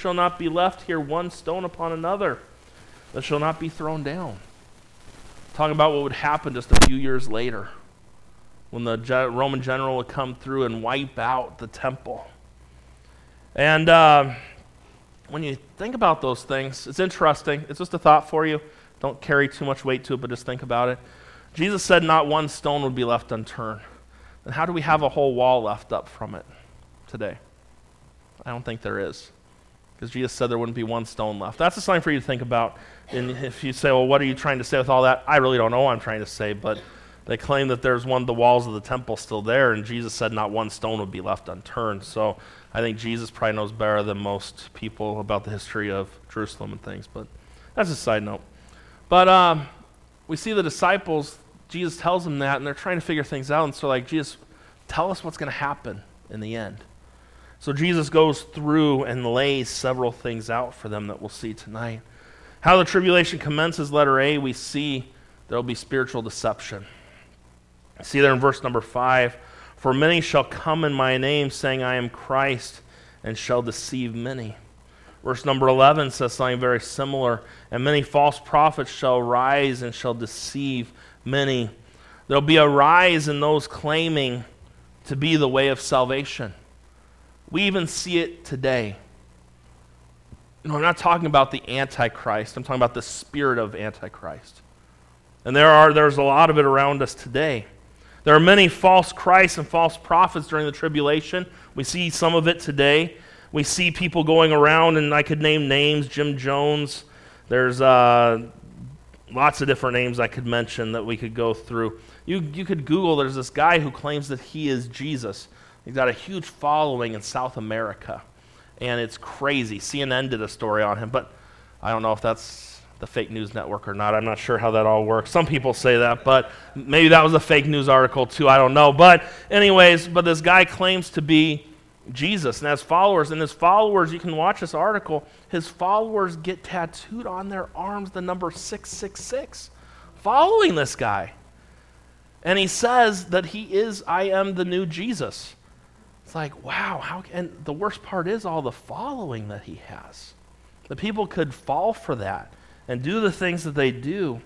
shall not be left here one stone upon another that shall not be thrown down. Talking about what would happen just a few years later when the Roman general would come through and wipe out the temple. And uh, when you think about those things, it's interesting. It's just a thought for you. Don't carry too much weight to it, but just think about it. Jesus said not one stone would be left unturned. Then how do we have a whole wall left up from it today? I don't think there is. Because Jesus said there wouldn't be one stone left. That's a sign for you to think about. And if you say, well, what are you trying to say with all that? I really don't know what I'm trying to say, but they claim that there's one, the walls of the temple still there, and Jesus said not one stone would be left unturned. So I think Jesus probably knows better than most people about the history of Jerusalem and things, but that's a side note. But um, we see the disciples, Jesus tells them that, and they're trying to figure things out. And so, like, Jesus, tell us what's going to happen in the end. So, Jesus goes through and lays several things out for them that we'll see tonight. How the tribulation commences, letter A, we see there will be spiritual deception. See there in verse number 5 For many shall come in my name, saying, I am Christ, and shall deceive many. Verse number 11 says something very similar. And many false prophets shall rise and shall deceive many. There'll be a rise in those claiming to be the way of salvation. We even see it today. No, I'm not talking about the Antichrist. I'm talking about the spirit of Antichrist. And there are, there's a lot of it around us today. There are many false Christs and false prophets during the tribulation. We see some of it today. We see people going around, and I could name names Jim Jones. There's uh, lots of different names I could mention that we could go through. You, you could Google, there's this guy who claims that he is Jesus. He's got a huge following in South America, and it's crazy. CNN did a story on him, but I don't know if that's the fake news network or not. I'm not sure how that all works. Some people say that, but maybe that was a fake news article too. I don't know. But, anyways, but this guy claims to be Jesus and has followers. And his followers, you can watch this article, his followers get tattooed on their arms the number 666, following this guy. And he says that he is, I am the new Jesus. It's like, wow, how, and the worst part is all the following that he has. The people could fall for that and do the things that they do.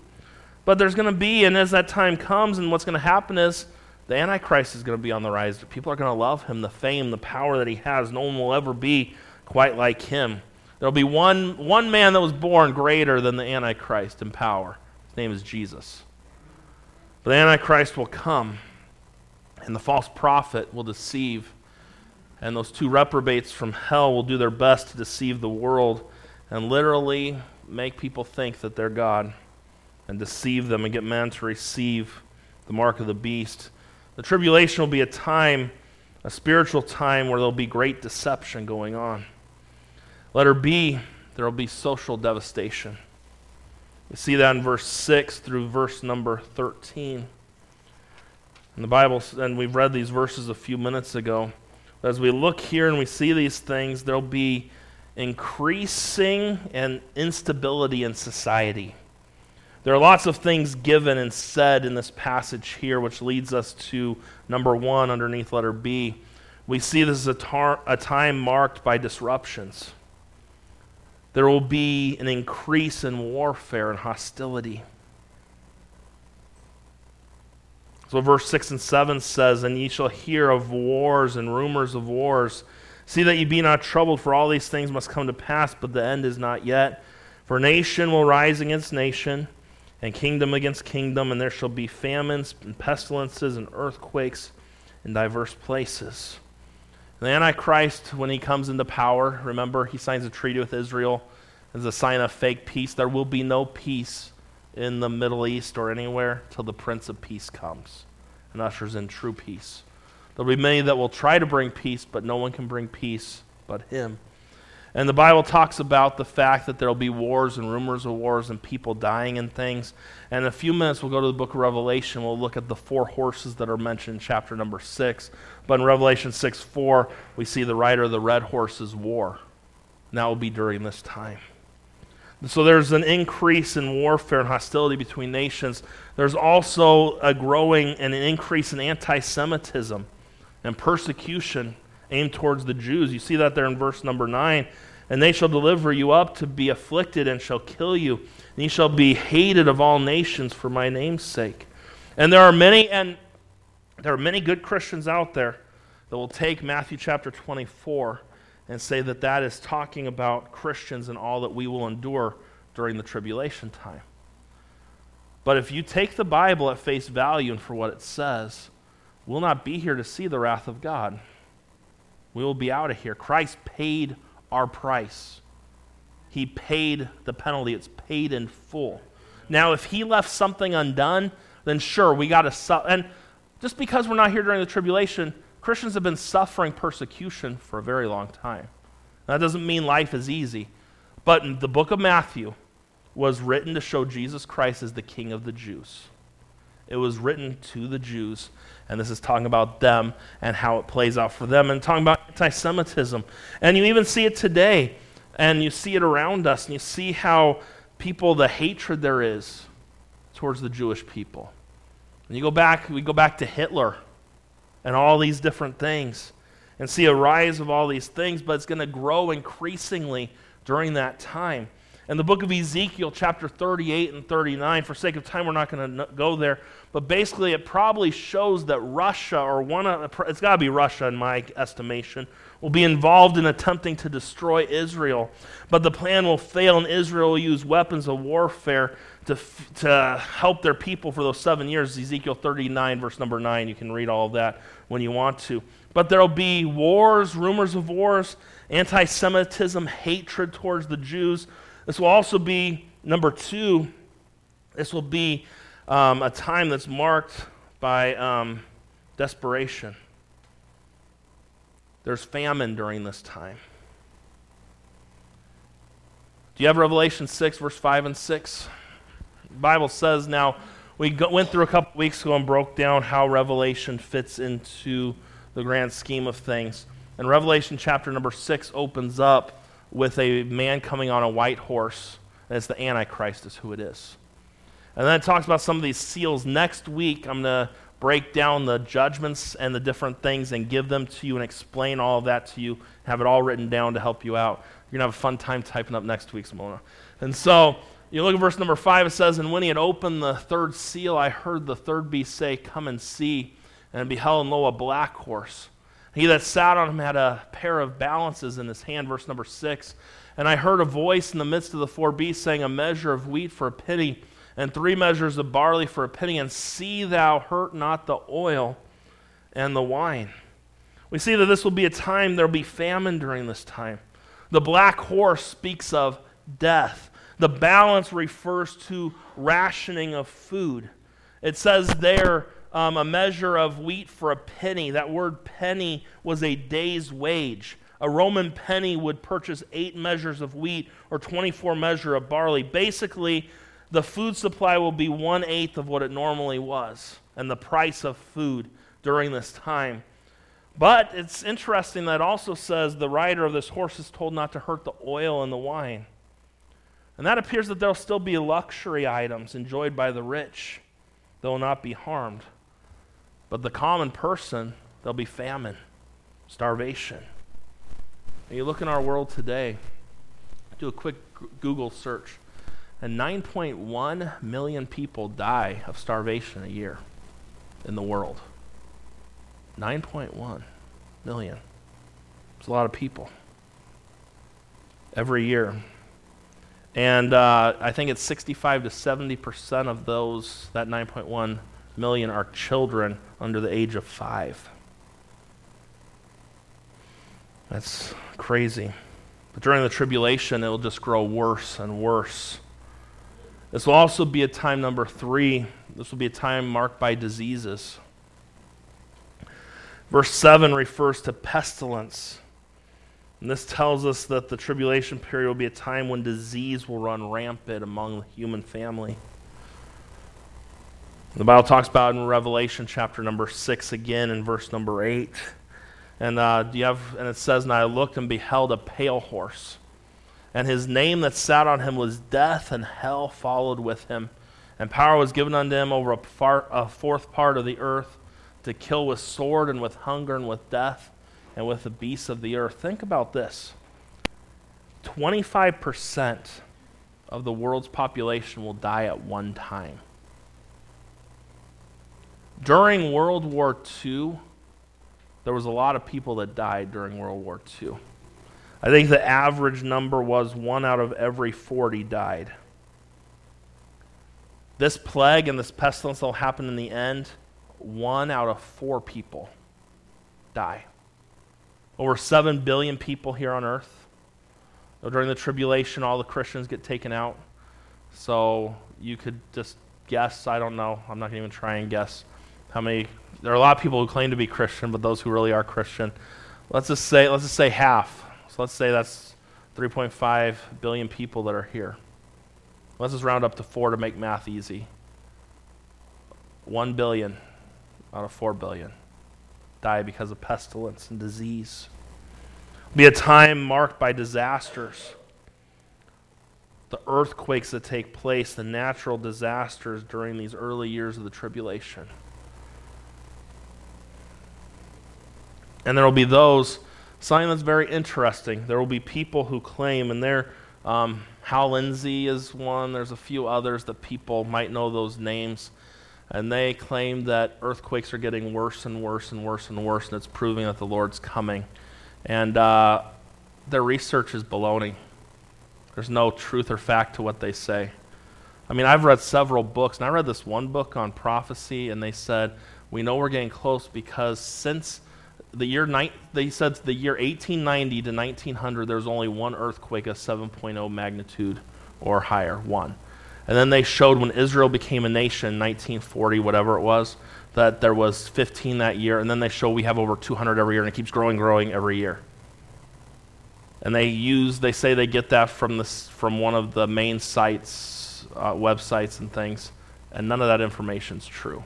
But there's going to be, and as that time comes, and what's going to happen is the Antichrist is going to be on the rise. People are going to love him, the fame, the power that he has. No one will ever be quite like him. There'll be one, one man that was born greater than the Antichrist in power. His name is Jesus. But the Antichrist will come, and the false prophet will deceive. And those two reprobates from hell will do their best to deceive the world and literally make people think that they're God and deceive them and get men to receive the mark of the beast. The tribulation will be a time, a spiritual time, where there'll be great deception going on. Letter B, there will be social devastation. We see that in verse 6 through verse number 13. In the Bible, and we've read these verses a few minutes ago. As we look here and we see these things, there'll be increasing and instability in society. There are lots of things given and said in this passage here, which leads us to number one underneath letter B. We see this is a, tar- a time marked by disruptions. There will be an increase in warfare and hostility. So, verse 6 and 7 says, And ye shall hear of wars and rumors of wars. See that ye be not troubled, for all these things must come to pass, but the end is not yet. For nation will rise against nation and kingdom against kingdom, and there shall be famines and pestilences and earthquakes in diverse places. The Antichrist, when he comes into power, remember, he signs a treaty with Israel as a sign of fake peace. There will be no peace in the Middle East or anywhere till the Prince of Peace comes and ushers in true peace. There'll be many that will try to bring peace, but no one can bring peace but him. And the Bible talks about the fact that there will be wars and rumors of wars and people dying and things. And in a few minutes, we'll go to the book of Revelation. We'll look at the four horses that are mentioned in chapter number six. But in Revelation 6 4, we see the rider of the red horse's war. And that will be during this time. So there's an increase in warfare and hostility between nations. There's also a growing and an increase in anti Semitism and persecution aimed towards the Jews. You see that there in verse number 9. And they shall deliver you up to be afflicted and shall kill you. And ye shall be hated of all nations for my name's sake. And there are many, and there are many good Christians out there that will take Matthew chapter 24 and say that that is talking about Christians and all that we will endure during the tribulation time. But if you take the Bible at face value and for what it says, we'll not be here to see the wrath of God. We will be out of here. Christ paid our price. He paid the penalty. It's paid in full. Now, if he left something undone, then sure, we got to suffer. And just because we're not here during the tribulation, Christians have been suffering persecution for a very long time. That doesn't mean life is easy. But the book of Matthew was written to show Jesus Christ as the King of the Jews. It was written to the Jews, and this is talking about them and how it plays out for them, and talking about anti Semitism. And you even see it today, and you see it around us, and you see how people, the hatred there is towards the Jewish people. And you go back, we go back to Hitler and all these different things and see a rise of all these things, but it's going to grow increasingly during that time. In the book of Ezekiel, chapter 38 and 39, for sake of time, we're not going to go there, but basically it probably shows that Russia, or one of, it's got to be Russia in my estimation, will be involved in attempting to destroy Israel. But the plan will fail, and Israel will use weapons of warfare to, to help their people for those seven years. Ezekiel 39, verse number 9. You can read all of that when you want to. But there will be wars, rumors of wars, anti Semitism, hatred towards the Jews this will also be, number two, this will be um, a time that's marked by um, desperation. There's famine during this time. Do you have Revelation 6, verse 5 and 6? The Bible says now, we go, went through a couple weeks ago and broke down how Revelation fits into the grand scheme of things. And Revelation chapter number 6 opens up with a man coming on a white horse, and it's the Antichrist, is who it is. And then it talks about some of these seals. Next week, I'm going to break down the judgments and the different things and give them to you and explain all of that to you, have it all written down to help you out. You're going to have a fun time typing up next week, Simona. And so, you look at verse number five, it says, And when he had opened the third seal, I heard the third beast say, Come and see. And beheld, and lo, a black horse. He that sat on him had a pair of balances in his hand, verse number six. And I heard a voice in the midst of the four beasts saying, A measure of wheat for a penny, and three measures of barley for a penny, and see thou hurt not the oil and the wine. We see that this will be a time, there will be famine during this time. The black horse speaks of death. The balance refers to rationing of food. It says there, um, a measure of wheat for a penny. That word penny was a day's wage. A Roman penny would purchase eight measures of wheat or 24 measure of barley. Basically, the food supply will be one eighth of what it normally was, and the price of food during this time. But it's interesting that it also says the rider of this horse is told not to hurt the oil and the wine. And that appears that there'll still be luxury items enjoyed by the rich. They will not be harmed. But the common person, there'll be famine, starvation. And you look in our world today, do a quick Google search, and 9.1 million people die of starvation a year in the world. 9.1 million. It's a lot of people every year. And uh, I think it's 65 to 70 percent of those, that 9.1 million are children under the age of five. That's crazy. But during the tribulation, it will just grow worse and worse. This will also be a time number three. This will be a time marked by diseases. Verse 7 refers to pestilence. And this tells us that the tribulation period will be a time when disease will run rampant among the human family. The Bible talks about in Revelation chapter number 6 again in verse number 8. And, uh, you have, and it says, And I looked and beheld a pale horse. And his name that sat on him was Death, and hell followed with him. And power was given unto him over a, far, a fourth part of the earth to kill with sword and with hunger and with death and with the beasts of the earth. Think about this. 25% of the world's population will die at one time. During World War II, there was a lot of people that died during World War II. I think the average number was one out of every 40 died. This plague and this pestilence will happen in the end. One out of four people die. Over 7 billion people here on earth. During the tribulation, all the Christians get taken out. So you could just guess. I don't know. I'm not going to even try and guess how many. There are a lot of people who claim to be Christian, but those who really are Christian. Let's just say, let's just say half. So let's say that's 3.5 billion people that are here. Let's just round up to four to make math easy. One billion out of four billion die because of pestilence and disease. Be a time marked by disasters. The earthquakes that take place, the natural disasters during these early years of the tribulation. And there will be those, something that's very interesting. There will be people who claim, and they're um, Hal Lindsey is one. There's a few others that people might know those names. And they claim that earthquakes are getting worse and worse and worse and worse, and it's proving that the Lord's coming. And uh, their research is baloney. There's no truth or fact to what they say. I mean, I've read several books, and I read this one book on prophecy, and they said, We know we're getting close because since the year ni- they said the year 1890 to 1900 there was only one earthquake of 7.0 magnitude or higher one. And then they showed when israel became a nation 1940 whatever it was that there was 15 that year and then they show we have over 200 every year and it keeps growing growing every year. And they use they say they get that from this from one of the main sites uh, websites and things and none of that information is true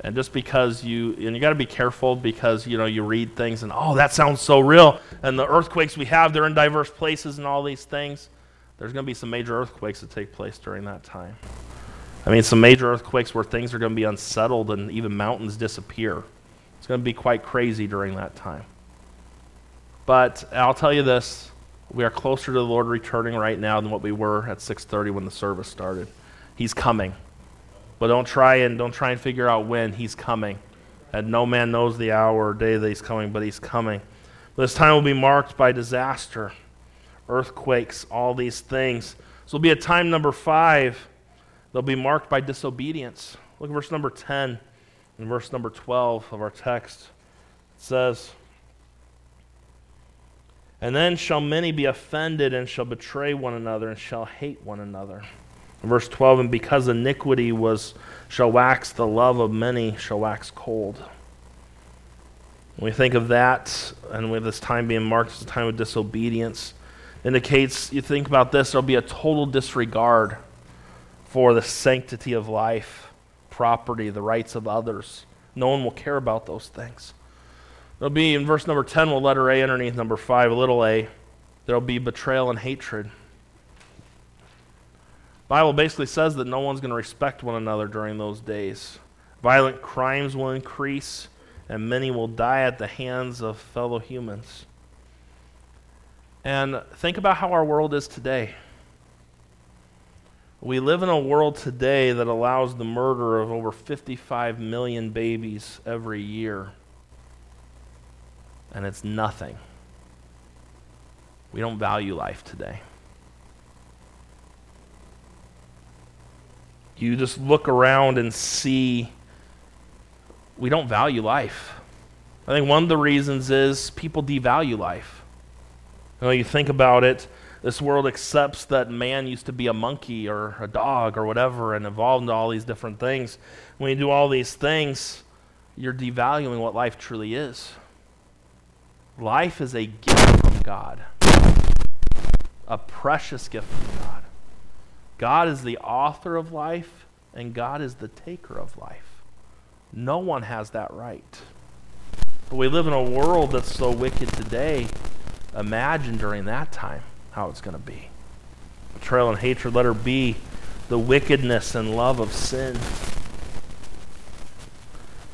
and just because you, and you got to be careful because, you know, you read things and, oh, that sounds so real. And the earthquakes we have, they're in diverse places and all these things. There's going to be some major earthquakes that take place during that time. I mean, some major earthquakes where things are going to be unsettled and even mountains disappear. It's going to be quite crazy during that time. But I'll tell you this, we are closer to the Lord returning right now than what we were at 6:30 when the service started. He's coming. But don't try and don't try and figure out when he's coming. And no man knows the hour or day that he's coming, but he's coming. This time will be marked by disaster, earthquakes, all these things. So it'll be a time number five. They'll be marked by disobedience. Look at verse number 10 and verse number 12 of our text. It says, And then shall many be offended and shall betray one another and shall hate one another. Verse 12, and because iniquity was shall wax, the love of many shall wax cold. When we think of that, and with this time being marked as a time of disobedience, indicates you think about this, there'll be a total disregard for the sanctity of life, property, the rights of others. No one will care about those things. There'll be in verse number 10, we'll letter A underneath number 5, a little a. There'll be betrayal and hatred. Bible basically says that no one's going to respect one another during those days. Violent crimes will increase, and many will die at the hands of fellow humans. And think about how our world is today. We live in a world today that allows the murder of over 55 million babies every year. And it's nothing. We don't value life today. You just look around and see we don't value life. I think one of the reasons is people devalue life. You know, you think about it, this world accepts that man used to be a monkey or a dog or whatever and evolved into all these different things. When you do all these things, you're devaluing what life truly is. Life is a gift from God, a precious gift from God. God is the author of life, and God is the taker of life. No one has that right. But we live in a world that's so wicked today. Imagine during that time how it's going to be. Betrayal and hatred, let her be the wickedness and love of sin.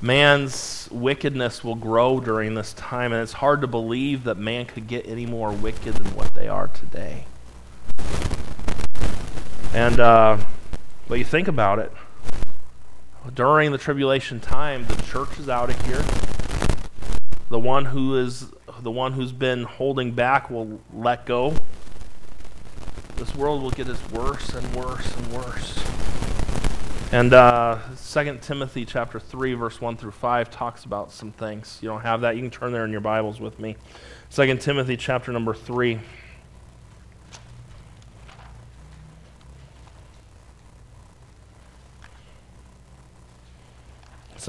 man's wickedness will grow during this time, and it's hard to believe that man could get any more wicked than what they are today. And, uh, but you think about it. During the tribulation time, the church is out of here. The one who is the one who's been holding back will let go. This world will get as worse and worse and worse. And uh, 2 Timothy chapter 3, verse 1 through 5 talks about some things. You don't have that, you can turn there in your Bibles with me. 2 Timothy chapter number 3.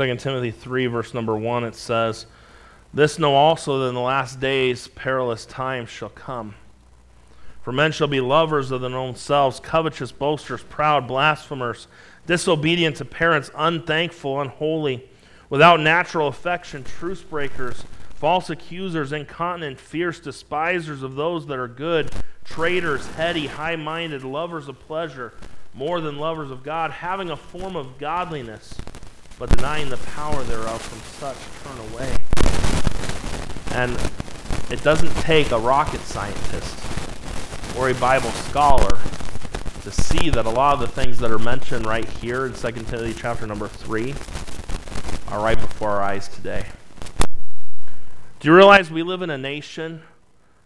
Second Timothy 3, verse number 1, it says, This know also that in the last days perilous times shall come. For men shall be lovers of their own selves, covetous, boasters, proud, blasphemers disobedient to parents, unthankful, unholy, without natural affection, truce breakers, false accusers, incontinent, fierce, despisers of those that are good, traitors, heady, high minded, lovers of pleasure, more than lovers of God, having a form of godliness, but denying the power thereof, from such turn away. And it doesn't take a rocket scientist or a Bible scholar to see that a lot of the things that are mentioned right here in 2 Timothy chapter number 3 are right before our eyes today. Do you realize we live in a nation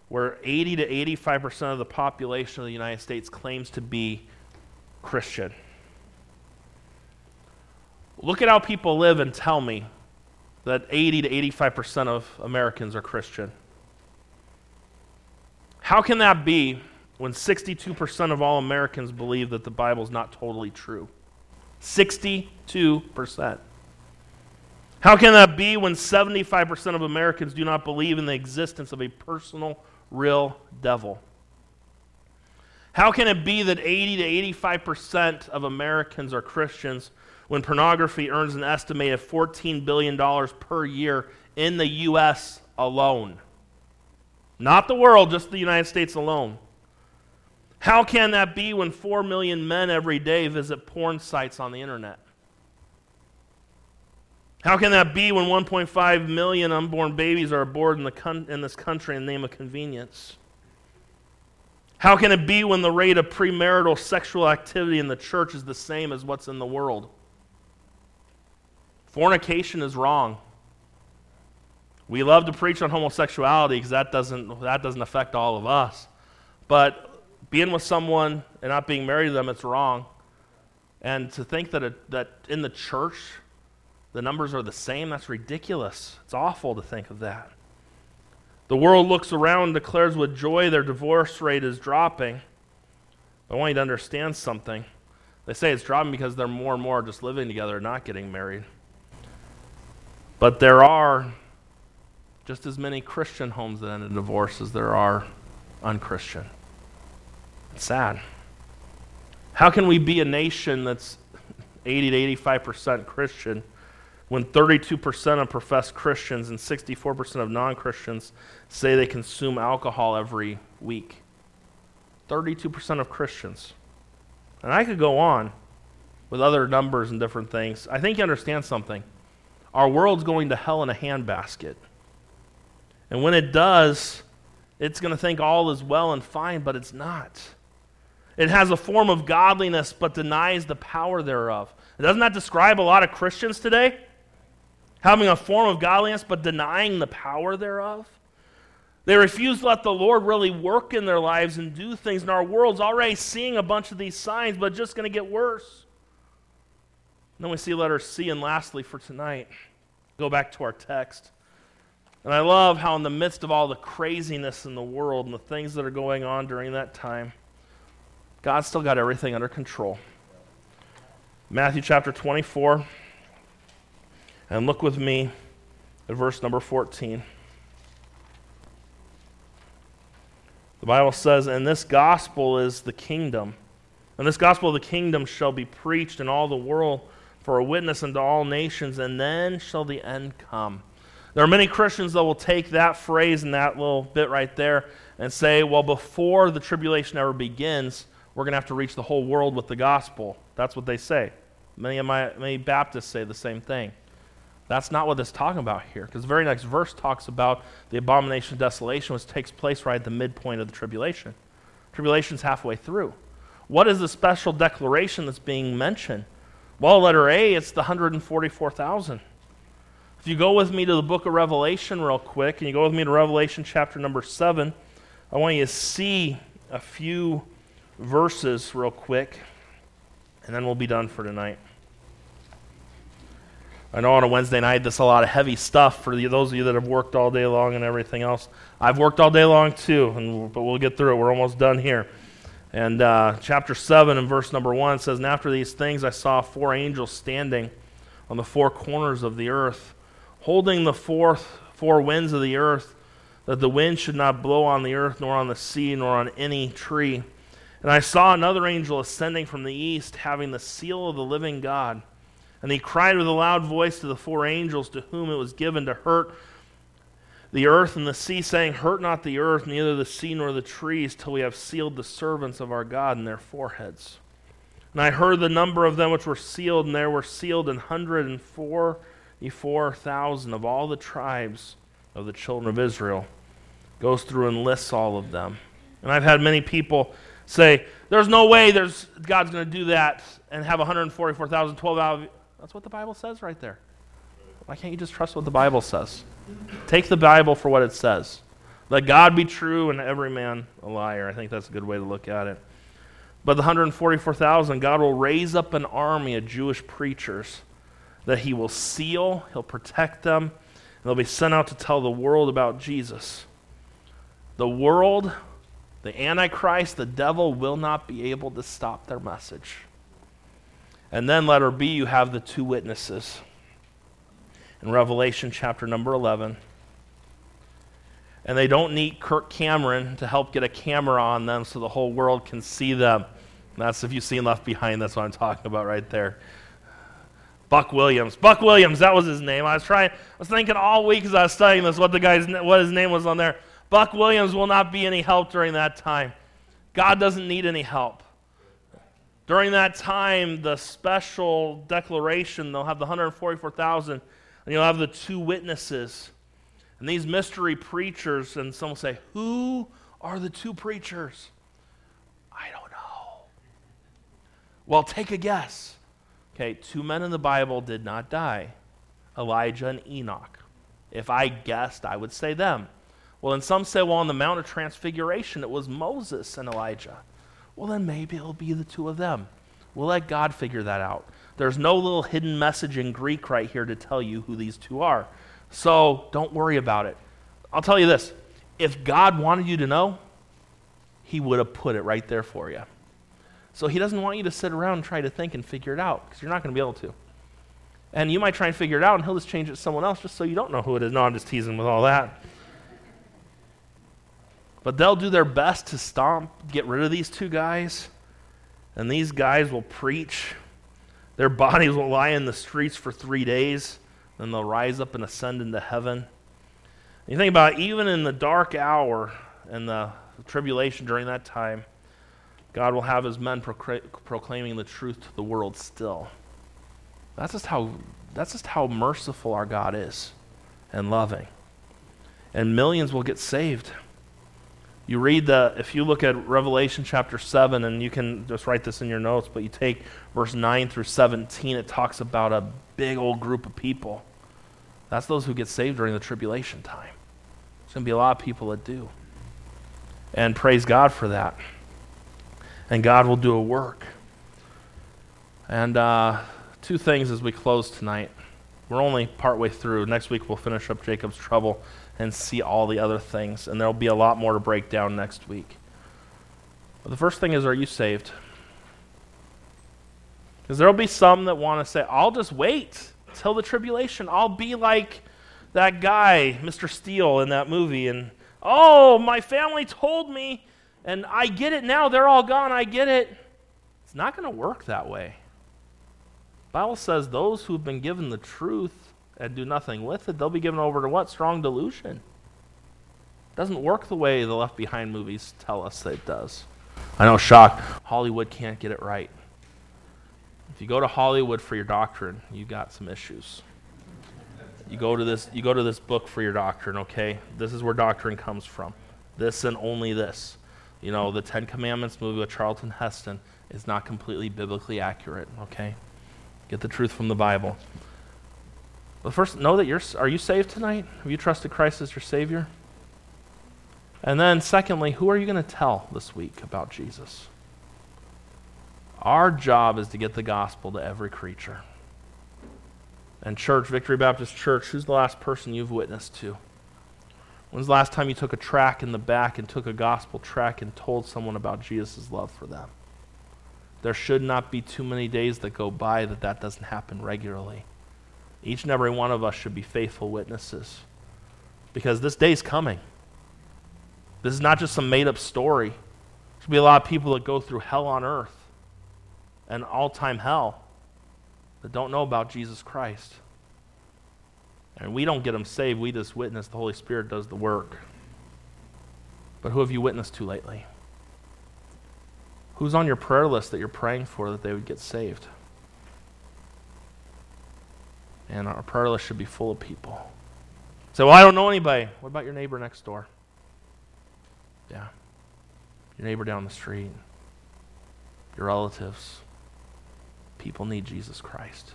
where 80 to 85% of the population of the United States claims to be Christian? Look at how people live and tell me that 80 to 85% of Americans are Christian. How can that be when 62% of all Americans believe that the Bible is not totally true. 62%. How can that be when 75% of Americans do not believe in the existence of a personal, real devil? How can it be that 80 to 85% of Americans are Christians when pornography earns an estimated $14 billion per year in the U.S. alone? Not the world, just the United States alone. How can that be when 4 million men every day visit porn sites on the internet? How can that be when 1.5 million unborn babies are aborted in, the con- in this country in the name of convenience? How can it be when the rate of premarital sexual activity in the church is the same as what's in the world? Fornication is wrong. We love to preach on homosexuality because that doesn't, that doesn't affect all of us. But being with someone and not being married to them, it's wrong. And to think that, that in the church the numbers are the same, that's ridiculous. It's awful to think of that. The world looks around and declares with joy their divorce rate is dropping. I want you to understand something. They say it's dropping because they're more and more just living together, not getting married. But there are just as many Christian homes that end in divorce as there are unchristian. It's sad. How can we be a nation that's 80 to 85% Christian when 32% of professed Christians and 64% of non Christians say they consume alcohol every week? 32% of Christians. And I could go on with other numbers and different things. I think you understand something. Our world's going to hell in a handbasket. And when it does, it's going to think all is well and fine, but it's not. It has a form of godliness but denies the power thereof. Doesn't that describe a lot of Christians today? Having a form of godliness but denying the power thereof? They refuse to let the Lord really work in their lives and do things. And our world's already seeing a bunch of these signs, but just going to get worse. And then we see letter C, and lastly for tonight, go back to our text. And I love how, in the midst of all the craziness in the world and the things that are going on during that time, God's still got everything under control. Matthew chapter 24. And look with me at verse number 14. The Bible says, And this gospel is the kingdom. And this gospel of the kingdom shall be preached in all the world for a witness unto all nations, and then shall the end come. There are many Christians that will take that phrase and that little bit right there and say, well, before the tribulation ever begins, we're going to have to reach the whole world with the gospel. That's what they say. Many of my many Baptists say the same thing. That's not what it's talking about here, because the very next verse talks about the abomination of desolation, which takes place right at the midpoint of the tribulation. Tribulation's halfway through. What is the special declaration that's being mentioned? Well, letter A, it's the 144,000. If you go with me to the book of Revelation real quick, and you go with me to Revelation chapter number 7, I want you to see a few verses real quick, and then we'll be done for tonight. I know on a Wednesday night, this is a lot of heavy stuff for the, those of you that have worked all day long and everything else. I've worked all day long too, and, but we'll get through it. We're almost done here. And uh, chapter 7 and verse number 1 says, And after these things I saw four angels standing on the four corners of the earth, holding the fourth, four winds of the earth, that the wind should not blow on the earth, nor on the sea, nor on any tree. And I saw another angel ascending from the east, having the seal of the living God. And he cried with a loud voice to the four angels to whom it was given to hurt the earth and the sea, saying, Hurt not the earth, neither the sea nor the trees, till we have sealed the servants of our God in their foreheads. And I heard the number of them which were sealed, and there were sealed an hundred and forty-four thousand of all the tribes of the children of Israel. Goes through and lists all of them. And I've had many people say, There's no way there's, God's going to do that and have 144,000, 12 out that's what the Bible says right there. Why can't you just trust what the Bible says? Take the Bible for what it says. Let God be true and every man a liar. I think that's a good way to look at it. But the 144,000, God will raise up an army of Jewish preachers that He will seal, He'll protect them, and they'll be sent out to tell the world about Jesus. The world, the Antichrist, the devil will not be able to stop their message. And then, letter B, you have the two witnesses. In Revelation chapter number 11. And they don't need Kirk Cameron to help get a camera on them so the whole world can see them. That's if you've seen Left Behind, that's what I'm talking about right there. Buck Williams. Buck Williams, that was his name. I was trying, I was thinking all week as I was studying this what the guy's what his name was on there. Buck Williams will not be any help during that time. God doesn't need any help. During that time, the special declaration, they'll have the 144,000, and you'll have the two witnesses. And these mystery preachers, and some will say, Who are the two preachers? I don't know. Well, take a guess. Okay, two men in the Bible did not die Elijah and Enoch. If I guessed, I would say them. Well, and some say, well, on the Mount of Transfiguration, it was Moses and Elijah well, then maybe it'll be the two of them. We'll let God figure that out. There's no little hidden message in Greek right here to tell you who these two are. So don't worry about it. I'll tell you this if God wanted you to know, He would have put it right there for you. So He doesn't want you to sit around and try to think and figure it out because you're not going to be able to. And you might try and figure it out and He'll just change it to someone else just so you don't know who it is. No, I'm just teasing with all that. But they'll do their best to stomp, get rid of these two guys. And these guys will preach. Their bodies will lie in the streets for three days. Then they'll rise up and ascend into heaven. You think about it, even in the dark hour and the tribulation during that time, God will have his men proclaiming the truth to the world still. That's just how that's just how merciful our God is and loving. And millions will get saved. You read the, if you look at Revelation chapter 7, and you can just write this in your notes, but you take verse 9 through 17, it talks about a big old group of people. That's those who get saved during the tribulation time. There's going to be a lot of people that do. And praise God for that. And God will do a work. And uh, two things as we close tonight. We're only partway through. Next week we'll finish up Jacob's trouble and see all the other things. And there'll be a lot more to break down next week. But the first thing is are you saved? Because there'll be some that want to say, I'll just wait till the tribulation. I'll be like that guy, Mr. Steele, in that movie. And, oh, my family told me, and I get it now. They're all gone. I get it. It's not going to work that way. The Bible says those who've been given the truth and do nothing with it, they'll be given over to what? Strong delusion. Doesn't work the way the Left Behind movies tell us that it does. I know, shock. Hollywood can't get it right. If you go to Hollywood for your doctrine, you got some issues. You go to this you go to this book for your doctrine, okay? This is where doctrine comes from. This and only this. You know, the 10 Commandments movie with Charlton Heston is not completely biblically accurate, okay? Get the truth from the Bible. But first, know that you're are you saved tonight? Have you trusted Christ as your savior? And then secondly, who are you going to tell this week about Jesus? Our job is to get the gospel to every creature. And church, Victory Baptist Church, who's the last person you've witnessed to? When's the last time you took a track in the back and took a gospel track and told someone about Jesus' love for them? There should not be too many days that go by that that doesn't happen regularly. Each and every one of us should be faithful witnesses because this day's coming. This is not just some made up story. There's going to be a lot of people that go through hell on earth and all time hell that don't know about Jesus Christ. And we don't get them saved, we just witness. The Holy Spirit does the work. But who have you witnessed to lately? Who's on your prayer list that you're praying for that they would get saved? And our prayer list should be full of people. Say, well, I don't know anybody. What about your neighbor next door? Yeah. Your neighbor down the street. Your relatives. People need Jesus Christ.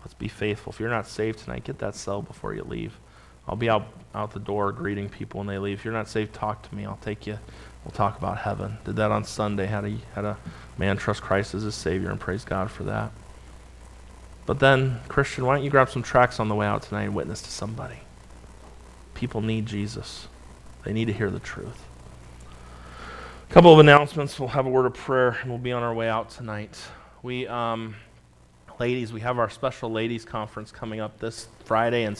Let's be faithful. If you're not saved tonight, get that cell before you leave. I'll be out, out the door greeting people when they leave. If you're not saved, talk to me. I'll take you. We'll talk about heaven. Did that on Sunday. Had a, had a man trust Christ as his Savior, and praise God for that. But then, Christian, why don't you grab some tracks on the way out tonight and witness to somebody? People need Jesus, they need to hear the truth. A couple of announcements. We'll have a word of prayer, and we'll be on our way out tonight. We, um, ladies, we have our special ladies conference coming up this Friday and